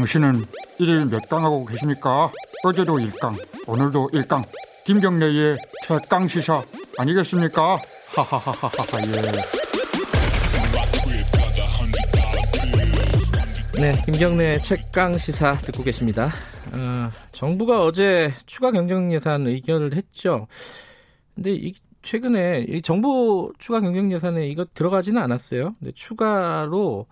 당신은 일일 몇 강 하고 계십니까? 어제도 1강, 오늘도 1강. 김경래의 최강 시사 아니겠습니까? 하하하하하 예. 네, 김경래 최강 시사 듣고 계십니다. 어, 정부가 어제 추가 경정 예산 의결을 했죠. 근데 이, 최근에 이 정부 추가 경정 예산에 이거 들어가지는 않았어요. 근데 추가로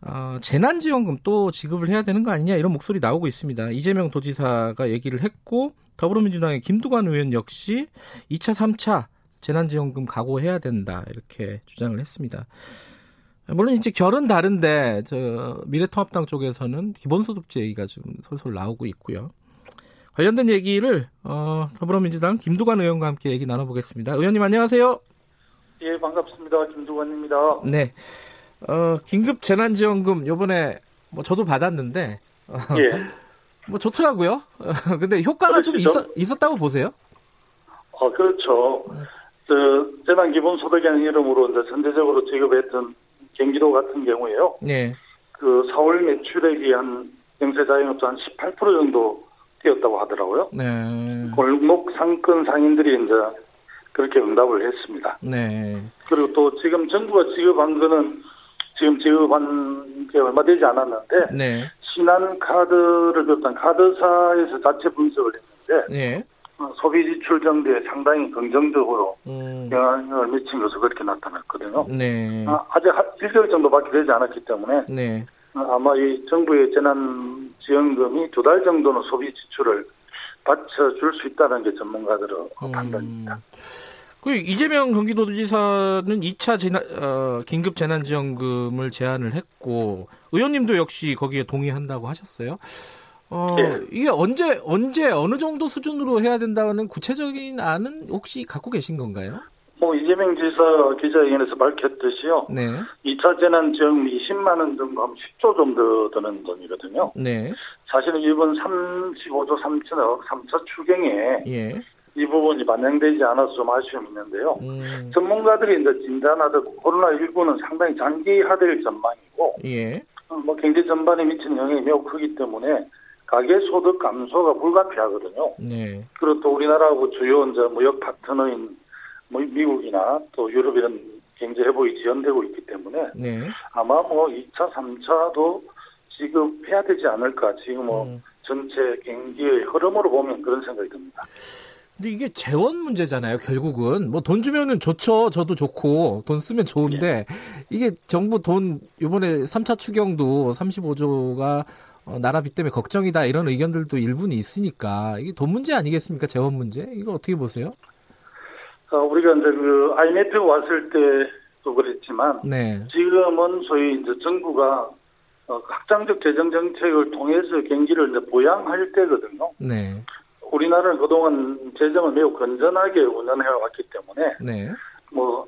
어, 재난지원금 또 지급을 해야 되는 거 아니냐 이런 목소리 나오고 있습니다. 이재명 도지사가 얘기를 했고 더불어민주당의 김두관 의원 역시 2차, 3차 재난지원금 각오해야 된다 이렇게 주장을 했습니다. 물론 이제 결은 다른데 저 미래통합당 쪽에서는 기본소득제 얘기가 좀 솔솔 나오고 있고요. 관련된 얘기를 어, 더불어민주당 김두관 의원과 함께 얘기 나눠보겠습니다. 의원님 안녕하세요. 예 반갑습니다. 김두관입니다. 네. 어, 긴급 재난지원금 요번에 뭐 저도 받았는데 어, 예. 뭐 좋더라고요. 근데 효과가 좀 그렇죠. 있었, 있었다고 보세요? 어 그렇죠. 저 재난 기본 소득이라는 이름으로 이제 전체적으로 지급했던 경기도 같은 경우에요. 네. 그 4월 매출액이 한 영세 자영업자 한 18% 정도 뛰었다고 하더라고요. 네. 골목 상권 상인들이 이제 그렇게 응답을 했습니다. 네. 그리고 또 지금 정부가 지급한 거는 지금 지급한 게 얼마 되지 않았는데 네. 신한 카드를 비롯한 카드사에서 자체 분석을 했는데 네. 어, 소비 지출 정도에 상당히 긍정적으로 음, 영향을 미친 것으로 그렇게 나타났거든요. 네. 아, 아직 한 1개월 정도밖에 되지 않았기 때문에 네. 어, 아마 이 정부의 재난지원금이 두 달 정도는 소비 지출을 받쳐줄 수 있다는 게 전문가들의 음. 판단입니다. 그 이재명 경기도지사는 2차 재난, 어, 긴급 재난지원금을 제안을 했고 의원님도 역시 거기에 동의한다고 하셨어요. 어, 예. 이게 언제 언제 어느 정도 수준으로 해야 된다는 구체적인 안은 혹시 갖고 계신 건가요? 뭐 이재명 지사 기자회견에서 밝혔듯이요. 네, 2차 재난지원금 20만 원 정도 하면 10조 정도 드는 돈이거든요. 네, 사실은 이번 35조 3천억 3차 추경에 예, 이 부분이 반영되지 않아서 좀 아쉬움이 있는데요. 음, 전문가들이 이제 진단하듯 코로나19는 상당히 장기화될 전망이고, 예, 어, 뭐 경제 전반에 미치는 영향이 매우 크기 때문에 가계 소득 감소가 불가피하거든요. 네, 그리고 또 우리나라하고 주요 이제 무역 파트너인 뭐 미국이나 또 유럽 이런 경제 회복이 지연되고 있기 때문에 네. 아마 뭐 2차, 3차도 지급해야 되지 않을까. 지금 뭐 음. 전체 경기의 흐름으로 보면 그런 생각이 듭니다. 근데 이게 재원 문제잖아요, 결국은. 뭐 돈 주면은 좋죠. 저도 좋고, 돈 쓰면 좋은데, 이게 정부 돈, 요번에 3차 추경도 35조가 어, 나라비 때문에 걱정이다, 이런 의견들도 일부는 있으니까, 이게 돈 문제 아니겠습니까? 재원 문제? 이거 어떻게 보세요? 어, 우리가 이제 그 IMF 왔을 때도 그랬지만 네. 지금은 소위 이제 정부가 어, 확장적 재정 정책을 통해서 경기를 이제 보양할 때거든요. 네. 우리나라는 그동안 재정을 매우 건전하게 운영해 왔기 때문에 네. 뭐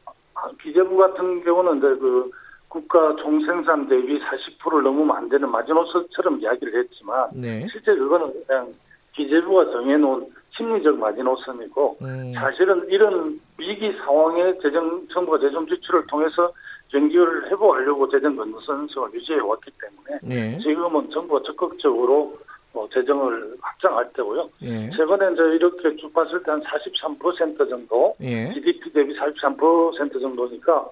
기재부 같은 경우는 이제 그 국가 총생산 대비 40%를 넘으면 안 되는 마지노선처럼 이야기를 했지만 네. 실제 그거는 그냥 기재부가 정해놓은 심리적 마지노선이고 음, 사실은 이런 위기 상황에 재정 정부가 재정 지출을 통해서 경기를 회복하려고 재정 건전성을 유지해 왔기 때문에 네. 지금은 정부가 적극적으로 어, 재정을 확장할 때고요. 예. 최근에 이제 이렇게 쭉 봤을 때 한 43% 정도 예. GDP 대비 43% 정도니까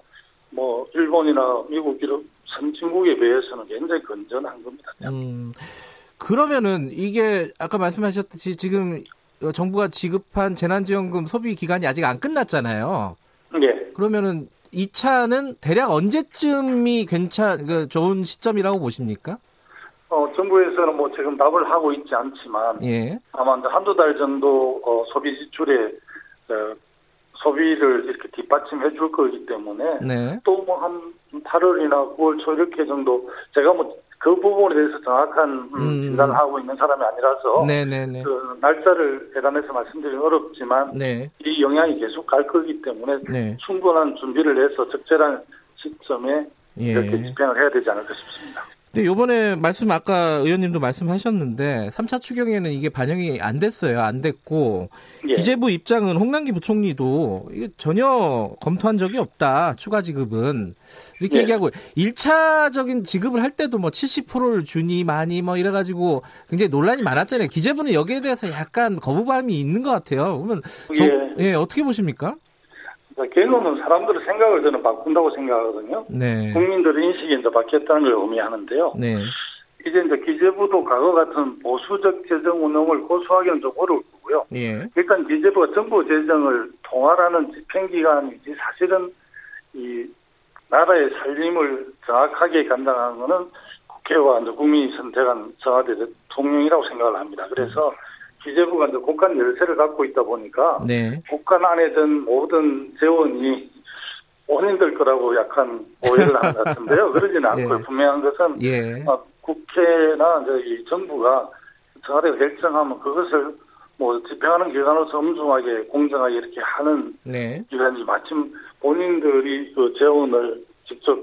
뭐 일본이나 미국 이런 선진국에 비해서는 굉장히 건전한 겁니다. 음, 그러면은 이게 아까 말씀하셨듯이 지금 어, 정부가 지급한 재난지원금 소비 기간이 아직 안 끝났잖아요. 예. 그러면은 2차는 대략 언제쯤이 괜찮, 그 좋은 시점이라고 보십니까? 어, 정부에서는 뭐 지금 답을 하고 있지 않지만 예. 아마 이제 한두 달 정도 어, 소비 지출에 어, 소비를 이렇게 뒷받침해 줄 거기 때문에 네. 또뭐 한 8월이나 9월 초 이렇게 정도 제가 뭐 그 부분에 대해서 정확한 음, 음. 진단을 하고 있는 사람이 아니라서 네네네. 그 날짜를 대단해서 말씀드리기 어렵지만 네. 이 영향이 계속 갈 거기 때문에 네. 충분한 준비를 해서 적절한 시점에 예. 이렇게 집행을 해야 되지 않을까 싶습니다. 근데 요번에 말씀 아까 의원님도 말씀하셨는데 3차 추경에는 이게 반영이 안 됐어요. 안 됐고 예. 기재부 입장은 홍남기 부총리도 이게 전혀 검토한 적이 없다. 추가 지급은 이렇게 예. 얘기하고 1차적인 지급을 할 때도 뭐 70%를 주니 많이 뭐 이래 가지고 굉장히 논란이 많았잖아요. 기재부는 여기에 대해서 약간 거부감이 있는 것 같아요. 그러면 저, 예. 예, 어떻게 보십니까? 결론은 사람들의 생각을 저는 바꾼다고 생각하거든요. 네. 국민들의 인식이 이제 바뀌었다는 걸 의미하는데요. 네. 이제 이제 기재부도 과거 같은 보수적 재정 운영을 고수하기는 좀 어려울 거고요. 예. 일단 기재부가 정부 재정을 통할하는 집행기관이지 사실은 이 나라의 살림을 정확하게 감당하는 것은 국회와 국민이 선택한 청와대 대통령이라고 생각을 합니다. 그래서 음. 기재부가 이제 국간 열쇠를 갖고 있다 보니까 네. 국간 안에 든 모든 재원이 본인들 거라고 약간 오해를 한 것 같은데요. 그러지는 않고 예. 분명한 것은 예. 어, 국회나 이 정부가 청와대가 결정하면 그것을 뭐 집행하는 기관으로서 엄중하게 공정하게 이렇게 하는 네. 기관이 마침 본인들이 그 재원을 직접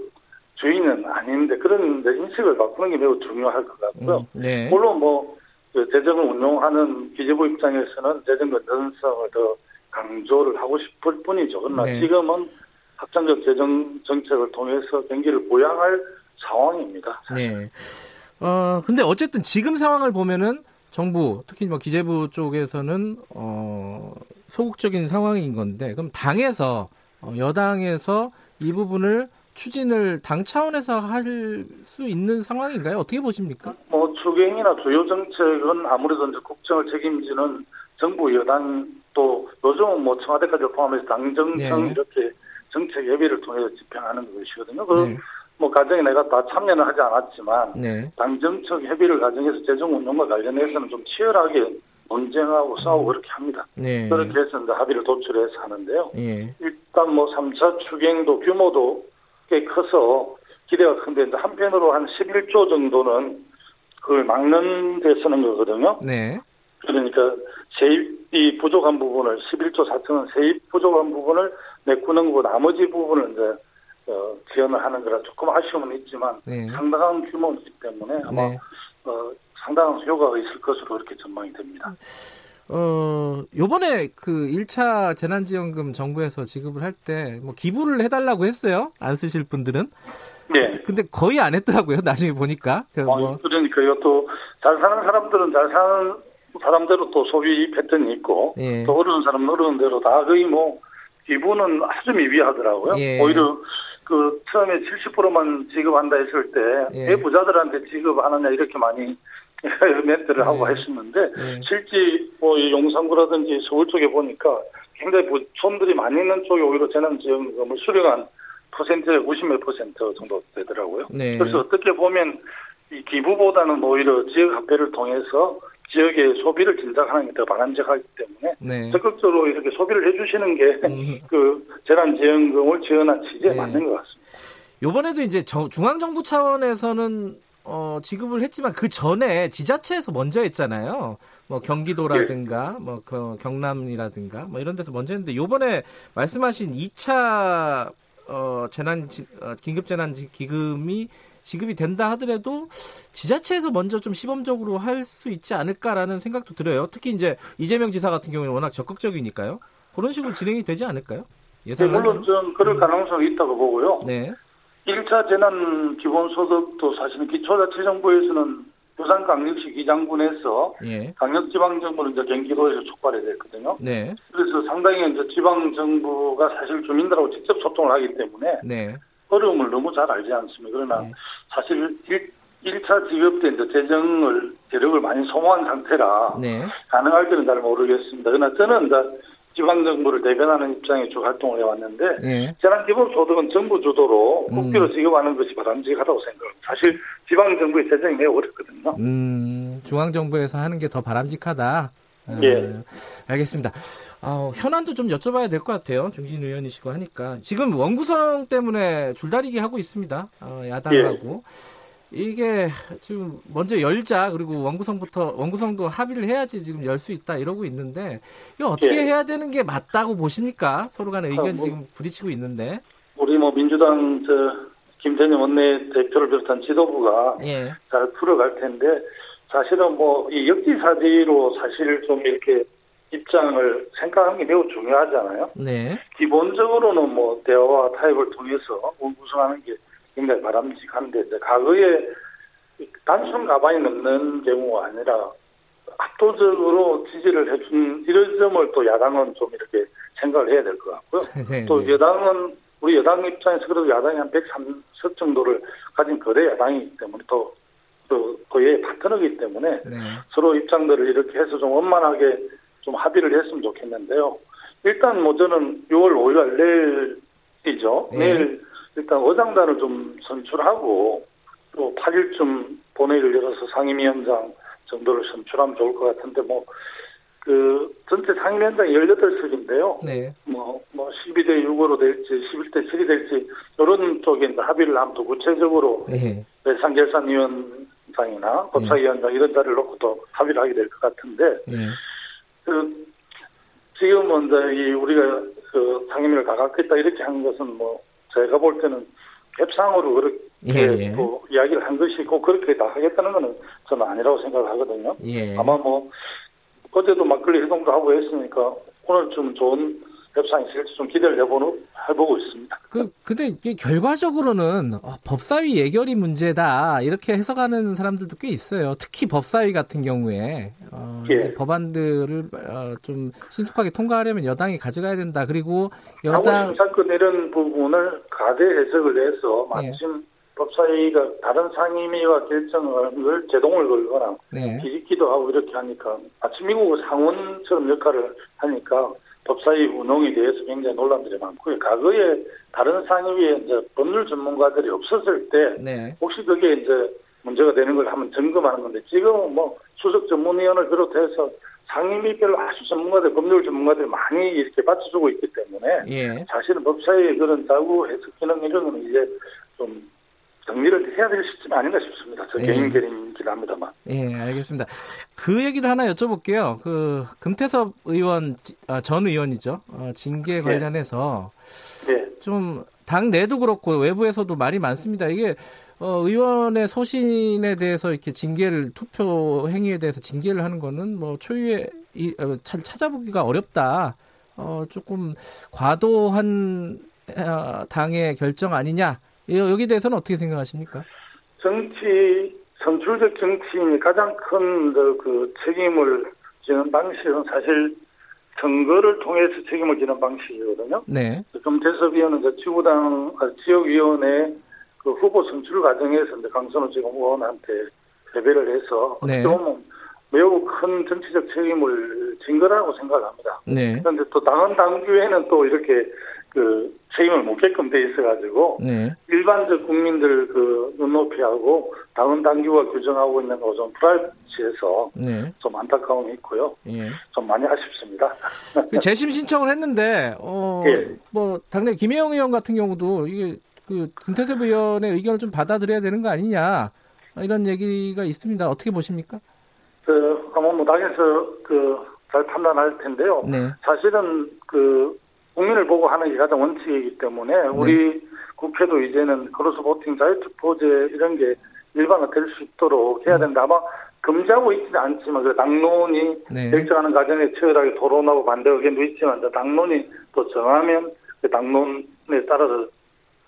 주인은 아닌데 그런 인식을 바꾸는 게 매우 중요할 것 같고요. 음, 네. 물론 뭐 그 재정을 운용하는 기재부 입장에서는 재정 건전성을 더 강조를 하고 싶을 뿐이죠. 그러나 네. 지금은 확장적 재정 정책을 통해서 경기를 보양할 상황입니다. 네. 어, 근데 어쨌든 지금 상황을 보면은 정부, 특히 뭐 기재부 쪽에서는 어, 소극적인 상황인 건데, 그럼 당에서 어, 여당에서 이 부분을 추진을 당 차원에서 할 수 있는 상황인가요? 어떻게 보십니까? 뭐 추경이나 주요 정책은 아무래도 이제 국정을 책임지는 정부 여당 또 요즘은 뭐 청와대까지 포함해서 당정청 네. 이렇게 정책 예비를 통해서 집행하는 것이거든요. 그 네. 뭐 가정에 내가 다 참여는 하지 않았지만 네. 당정청 협의를 가정해서 재정 운영과 관련해서는 좀 치열하게 논쟁하고 싸우고 음. 그렇게 합니다. 네. 그렇게 해서 이제 합의를 도출해서 하는데요. 예. 일단 뭐 3차 추경도 규모도 꽤 커서 기대가 큰데 이제 한편으로 한 11조 정도는 그걸 막는 데 쓰는 거거든요. 네. 그러니까 세입이 부족한 부분을 11조 4천원 세입 부족한 부분을 메꾸는 거고 나머지 부분을 이제 어, 지원을 하는 거라 조금 아쉬움은 있지만 네. 상당한 규모이기 때문에 아마 네. 어, 상당한 효과가 있을 것으로 그렇게 전망이 됩니다. 어, 요번에 그 1차 재난지원금 정부에서 지급을 할 때 뭐 기부를 해달라고 했어요. 안 쓰실 분들은. 네. 근데 거의 안 했더라고요. 나중에 보니까. 그 뭐. 어, 그러니까요. 또잘 사는 사람들은 잘 사는 사람대로 또 소비 패턴이 있고 예. 또 어려운 사람은 어려운 대로 다 거의 뭐 기부는 아주 미비하더라고요. 예. 오히려 그 처음에 70%만 지급한다 했을 때왜 예. 부자들한테 지급하느냐 이렇게 많이 멘트를 네. 하고 했었는데 네. 실제 뭐 용산구라든지 서울 쪽에 보니까 굉장히 손들이 많이 있는 쪽에 오히려 재난지원금을 수령한 퍼센트가 90몇 퍼센트 정도 되더라고요. 네. 그래서 어떻게 보면 이 기부보다는 오히려 지역 화폐를 통해서 지역의 소비를 진작하는 게 더 바람직하기 때문에 네. 적극적으로 이렇게 소비를 해주시는 게그 음. 재난지원금을 지원한 취지에 네. 맞는 것 같습니다. 이번에도 이제 중앙정부 차원에서는 어, 지급을 했지만 그 전에 지자체에서 먼저 했잖아요. 뭐 경기도라든가 네. 뭐그 경남이라든가 뭐 이런 데서 먼저 했는데 요번에 말씀하신 2차 어, 재난 어, 긴급 재난 기금이 지급이 된다 하더라도 지자체에서 먼저 좀 시범적으로 할 수 있지 않을까라는 생각도 들어요. 특히 이제 이재명 지사 같은 경우는 워낙 적극적이니까요. 그런 식으로 진행이 되지 않을까요? 예상 네, 물론 좀 그럴 가능성이 있다고 보고요. 네. 1차 재난 기본소득도 사실은 기초자치정부에서는 부산광역시 기장군에서 예. 강력지방정부는 이제 경기도에서 촉발이 됐거든요. 네. 그래서 상당히 이제 지방정부가 사실 주민들하고 직접 소통을 하기 때문에 네. 어려움을 너무 잘 알지 않습니다. 그러나 네. 사실 1, 차 지급 때 이제 재정을 재력을 많이 소모한 상태라 네. 가능할지는 잘 모르겠습니다. 그러나 저는 이제 지방정부를 대변하는 입장에 쭉 활동을 해왔는데 예. 재난 기본소득은 정부 주도로 국비로 음. 지급하는 것이 바람직하다고 생각합니다. 사실 지방정부의 재정이 매우 어렵거든요. 음, 중앙정부에서 하는 게 더 바람직하다. 아, 예. 알겠습니다. 어, 현안도 좀 여쭤봐야 될 것 같아요. 중진 의원이시고 하니까. 지금 원구성 때문에 줄다리기 하고 있습니다. 어, 야당하고. 예. 이게 지금 먼저 열자 그리고 원구성부터 원구성도 합의를 해야지 지금 열 수 있다 이러고 있는데 이거 어떻게 예. 해야 되는 게 맞다고 보십니까? 서로 간의 의견이 아, 뭐, 지금 부딪히고 있는데. 우리 뭐 민주당 저 김전영 원내 대표를 비롯한 지도부가 예. 잘 풀어갈 텐데 사실은 뭐 이 역지사지로 사실 좀 이렇게 입장을 생각하는 게 매우 중요하잖아요. 네. 기본적으로는 뭐 대화와 타협을 통해서 구성하는 게 굉장히 바람직한데 이제 과거에 단순 가방이 넘는 경우가 아니라 압도적으로 지지를 해준 이런 점을 또 야당은 좀 이렇게 생각을 해야 될 것 같고요. 네, 또 네. 여당은 우리 여당 입장에서 그래도 야당이 한 103석 정도를 가진 거대 야당이기 때문에 또, 또, 또얘 파트너이기 때문에 네. 서로 입장들을 이렇게 해서 좀 원만하게 좀 합의를 했으면 좋겠는데요. 일단 뭐 저는 6월 5일 날 내일이죠. 네. 내일 일단 의장단을 좀 선출하고 또 8일쯤 본회의를 열어서 상임위원장 정도를 선출하면 좋을 것 같은데 뭐, 그, 전체 상임위원장이 18석인데요. 네. 뭐, 뭐, 12대 6으로 될지, 11대 7이 될지, 이런 쪽에 합의를 하면 또 구체적으로 네. 예산결산위원장이나 법사위원장 네. 이런 자리를 놓고 또 합의를 하게 될 것 같은데, 네. 그, 지금은 이제 이 우리가 그 상임위를 가깝겠다 이렇게 한 것은 뭐, 제가 볼 때는 협상으로 그렇게 예, 예. 또 이야기를 한 것이 고 그렇게 다 하겠다는 것은 저는 아니라고 생각을 하거든요. 예. 아마 뭐 어제도 막걸리 회동도 하고 했으니까 오늘 좀 좋은 협상이 있을지 좀 기대를 해보는 해보고 있습니다. 그 근데 이게 결과적으로는 어, 법사위 예결이 문제다 이렇게 해석하는 사람들도 꽤 있어요. 특히 법사위 같은 경우에 어, 예. 법안들을 어, 좀 신속하게 통과하려면 여당이 가져가야 된다. 그리고 여당 사건 이런 부분을 가대 해석을 해서 마침 예. 법사위가 다른 상임위와 결정을 제동을 걸거나 네. 뒤집기도 하고 이렇게 하니까 마치 미국 상원처럼 역할을 하니까 법사위 운영에 대해서 굉장히 논란들이 많고요. 과거에 다른 상임위에 이제 법률 전문가들이 없었을 때 네. 혹시 그게 이제 문제가 되는 걸 한번 점검하는 건데 지금은 뭐 수석 전문위원을 비롯해서 상임위 별로 아주 전문가들, 법률 전문가들이 많이 이렇게 받쳐주고 있기 때문에 예. 사실은 법사위의 그런 자구 해석 기능 이런 거는 이제 좀 정리를 해야 될 시점 아닌가 싶습니다. 저 예. 개인 결인이긴 합니다만. 예, 알겠습니다. 그 얘기를 하나 여쭤볼게요. 그 금태섭 의원 아, 전 의원이죠. 어, 징계 예. 관련해서 예. 좀당 내도 그렇고 외부에서도 말이 많습니다. 이게 어, 의원의 소신에 대해서 이렇게 징계를 투표 행위에 대해서 징계를 하는 거는 뭐 초유의 이, 어, 찾아보기가 어렵다. 어, 조금 과도한 어, 당의 결정 아니냐 여기 대해서는 어떻게 생각하십니까? 정치 선출적 정치인이 가장 큰 그 책임을 지는 방식은 사실 선거를 통해서 책임을 지는 방식이거든요. 네. 금태섭 위원은 지구당 아, 지역위원회 그 후보 선출 과정에서 이제 강선우 지금 의원한테 패배를 해서 네. 보면 매우 큰 정치적 책임을 진 거라고 생각합니다. 네. 그런데 또 당헌 당규에는 또 이렇게 그 책임을 묻게끔 돼 있어가지고 네. 일반적 국민들 그 눈높이하고 당헌 당규가 규정하고 있는 거 좀 불합치해서 네. 좀 안타까움이 있고요. 예. 좀 많이 아쉽습니다. 그 재심 신청을 했는데 어, 예. 뭐 당내 김혜영 의원 같은 경우도 이게 그 김태섭 의원의 의견을 좀 받아들여야 되는 거 아니냐 이런 얘기가 있습니다. 어떻게 보십니까? 그 아마 뭐 당에서 그 잘 판단할 텐데요. 네. 사실은 그 국민을 보고 하는 게 가장 원칙이기 때문에 네. 우리 국회도 이제는 크로스 보팅 자유투표제 이런 게 일반화될 수 있도록 해야 네. 된다. 아마 금지하고 있지는 않지만 그 당론이 네. 결정하는 과정에 치열하게 토론하고 반대 의견도 있지만 당론이 또 정하면 그 당론에 따라서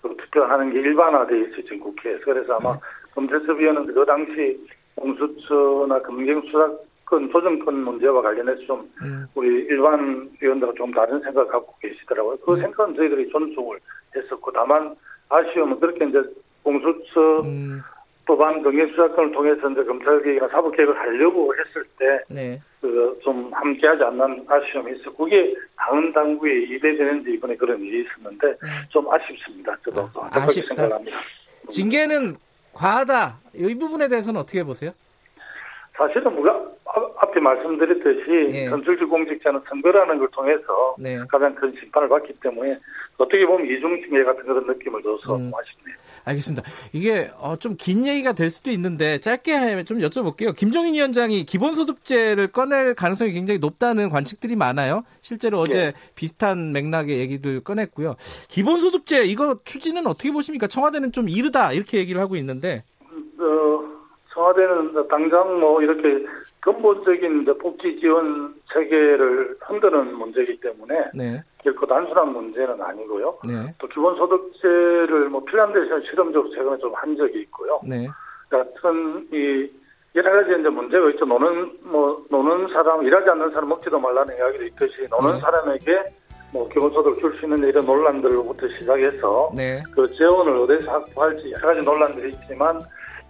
그 투표하는 게 일반화돼 있어요 지금 국회에서 그래서 아마 네. 검찰섭 위원은 그 당시 공수처나 금경수사 건 조정권 문제와 관련해서 좀 음. 우리 일반 위원들은 좀 다른 생각을 갖고 계시더라고요. 그 음. 생각은 저희들이 존중을 했었고 다만 아쉬움은 그렇게 이제 공수처 음. 법안 등의 수사권을 통해서 이제 검찰개혁이나 사법개혁을 하려고 했을 때, 네. 그좀 함께하지 않는 아쉬움이 있어. 그게 다음 당구에 이대되는지 이번에 그런 일이 있었는데 네. 좀 아쉽습니다. 저도 아, 아쉽다. 생각합니다. 징계는 과하다. 이 부분에 대해서는 어떻게 보세요? 사실은 뭐가 앞에 말씀드렸듯이 예. 선출직 공직자는 선거라는 걸 통해서 네. 가장 큰 심판을 받기 때문에 어떻게 보면 이중징계 같은 그런 느낌을 줘서 음. 아쉽네요. 알겠습니다. 이게 어, 좀긴 얘기가 될 수도 있는데 짧게 좀 여쭤볼게요. 김종인 위원장이 기본소득제를 꺼낼 가능성이 굉장히 높다는 관측들이 많아요. 실제로 어제 예. 비슷한 맥락의 얘기들 꺼냈고요. 기본소득제 이거 추진은 어떻게 보십니까? 청와대는 좀 이르다 이렇게 얘기를 하고 있는데. 어, 청와대는 당장 뭐 이렇게 근본적인 복지 지원 체계를 흔드는 문제이기 때문에 네. 결코 단순한 문제는 아니고요. 네. 또 기본소득세를 뭐 핀란드에서 실험적으로 최근에 좀 한 적이 있고요. 네. 같은 이 여러 가지 이제 문제가 있죠. 노는 뭐 노는 사람 일하지 않는 사람 먹지도 말라는 이야기도 있듯이 노는 네. 사람에게 뭐 기본소득을 줄수 있는 이런 논란들로부터 시작해서 네. 그 재원을 어디서 확보할지 여러 가지 논란들이 있지만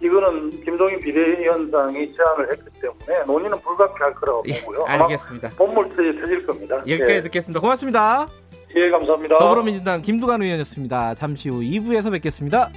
이거는 김종인 비대위원장이 제안을 했기 때문에 논의는 불가피할 거라고 예, 보고요. 알겠습니다. 본물터에 터질 겁니다. 여기까지 예. 듣겠습니다. 고맙습니다. 예, 감사합니다. 더불어민주당 김두관 의원이었습니다. 잠시 후 2부에서 뵙겠습니다.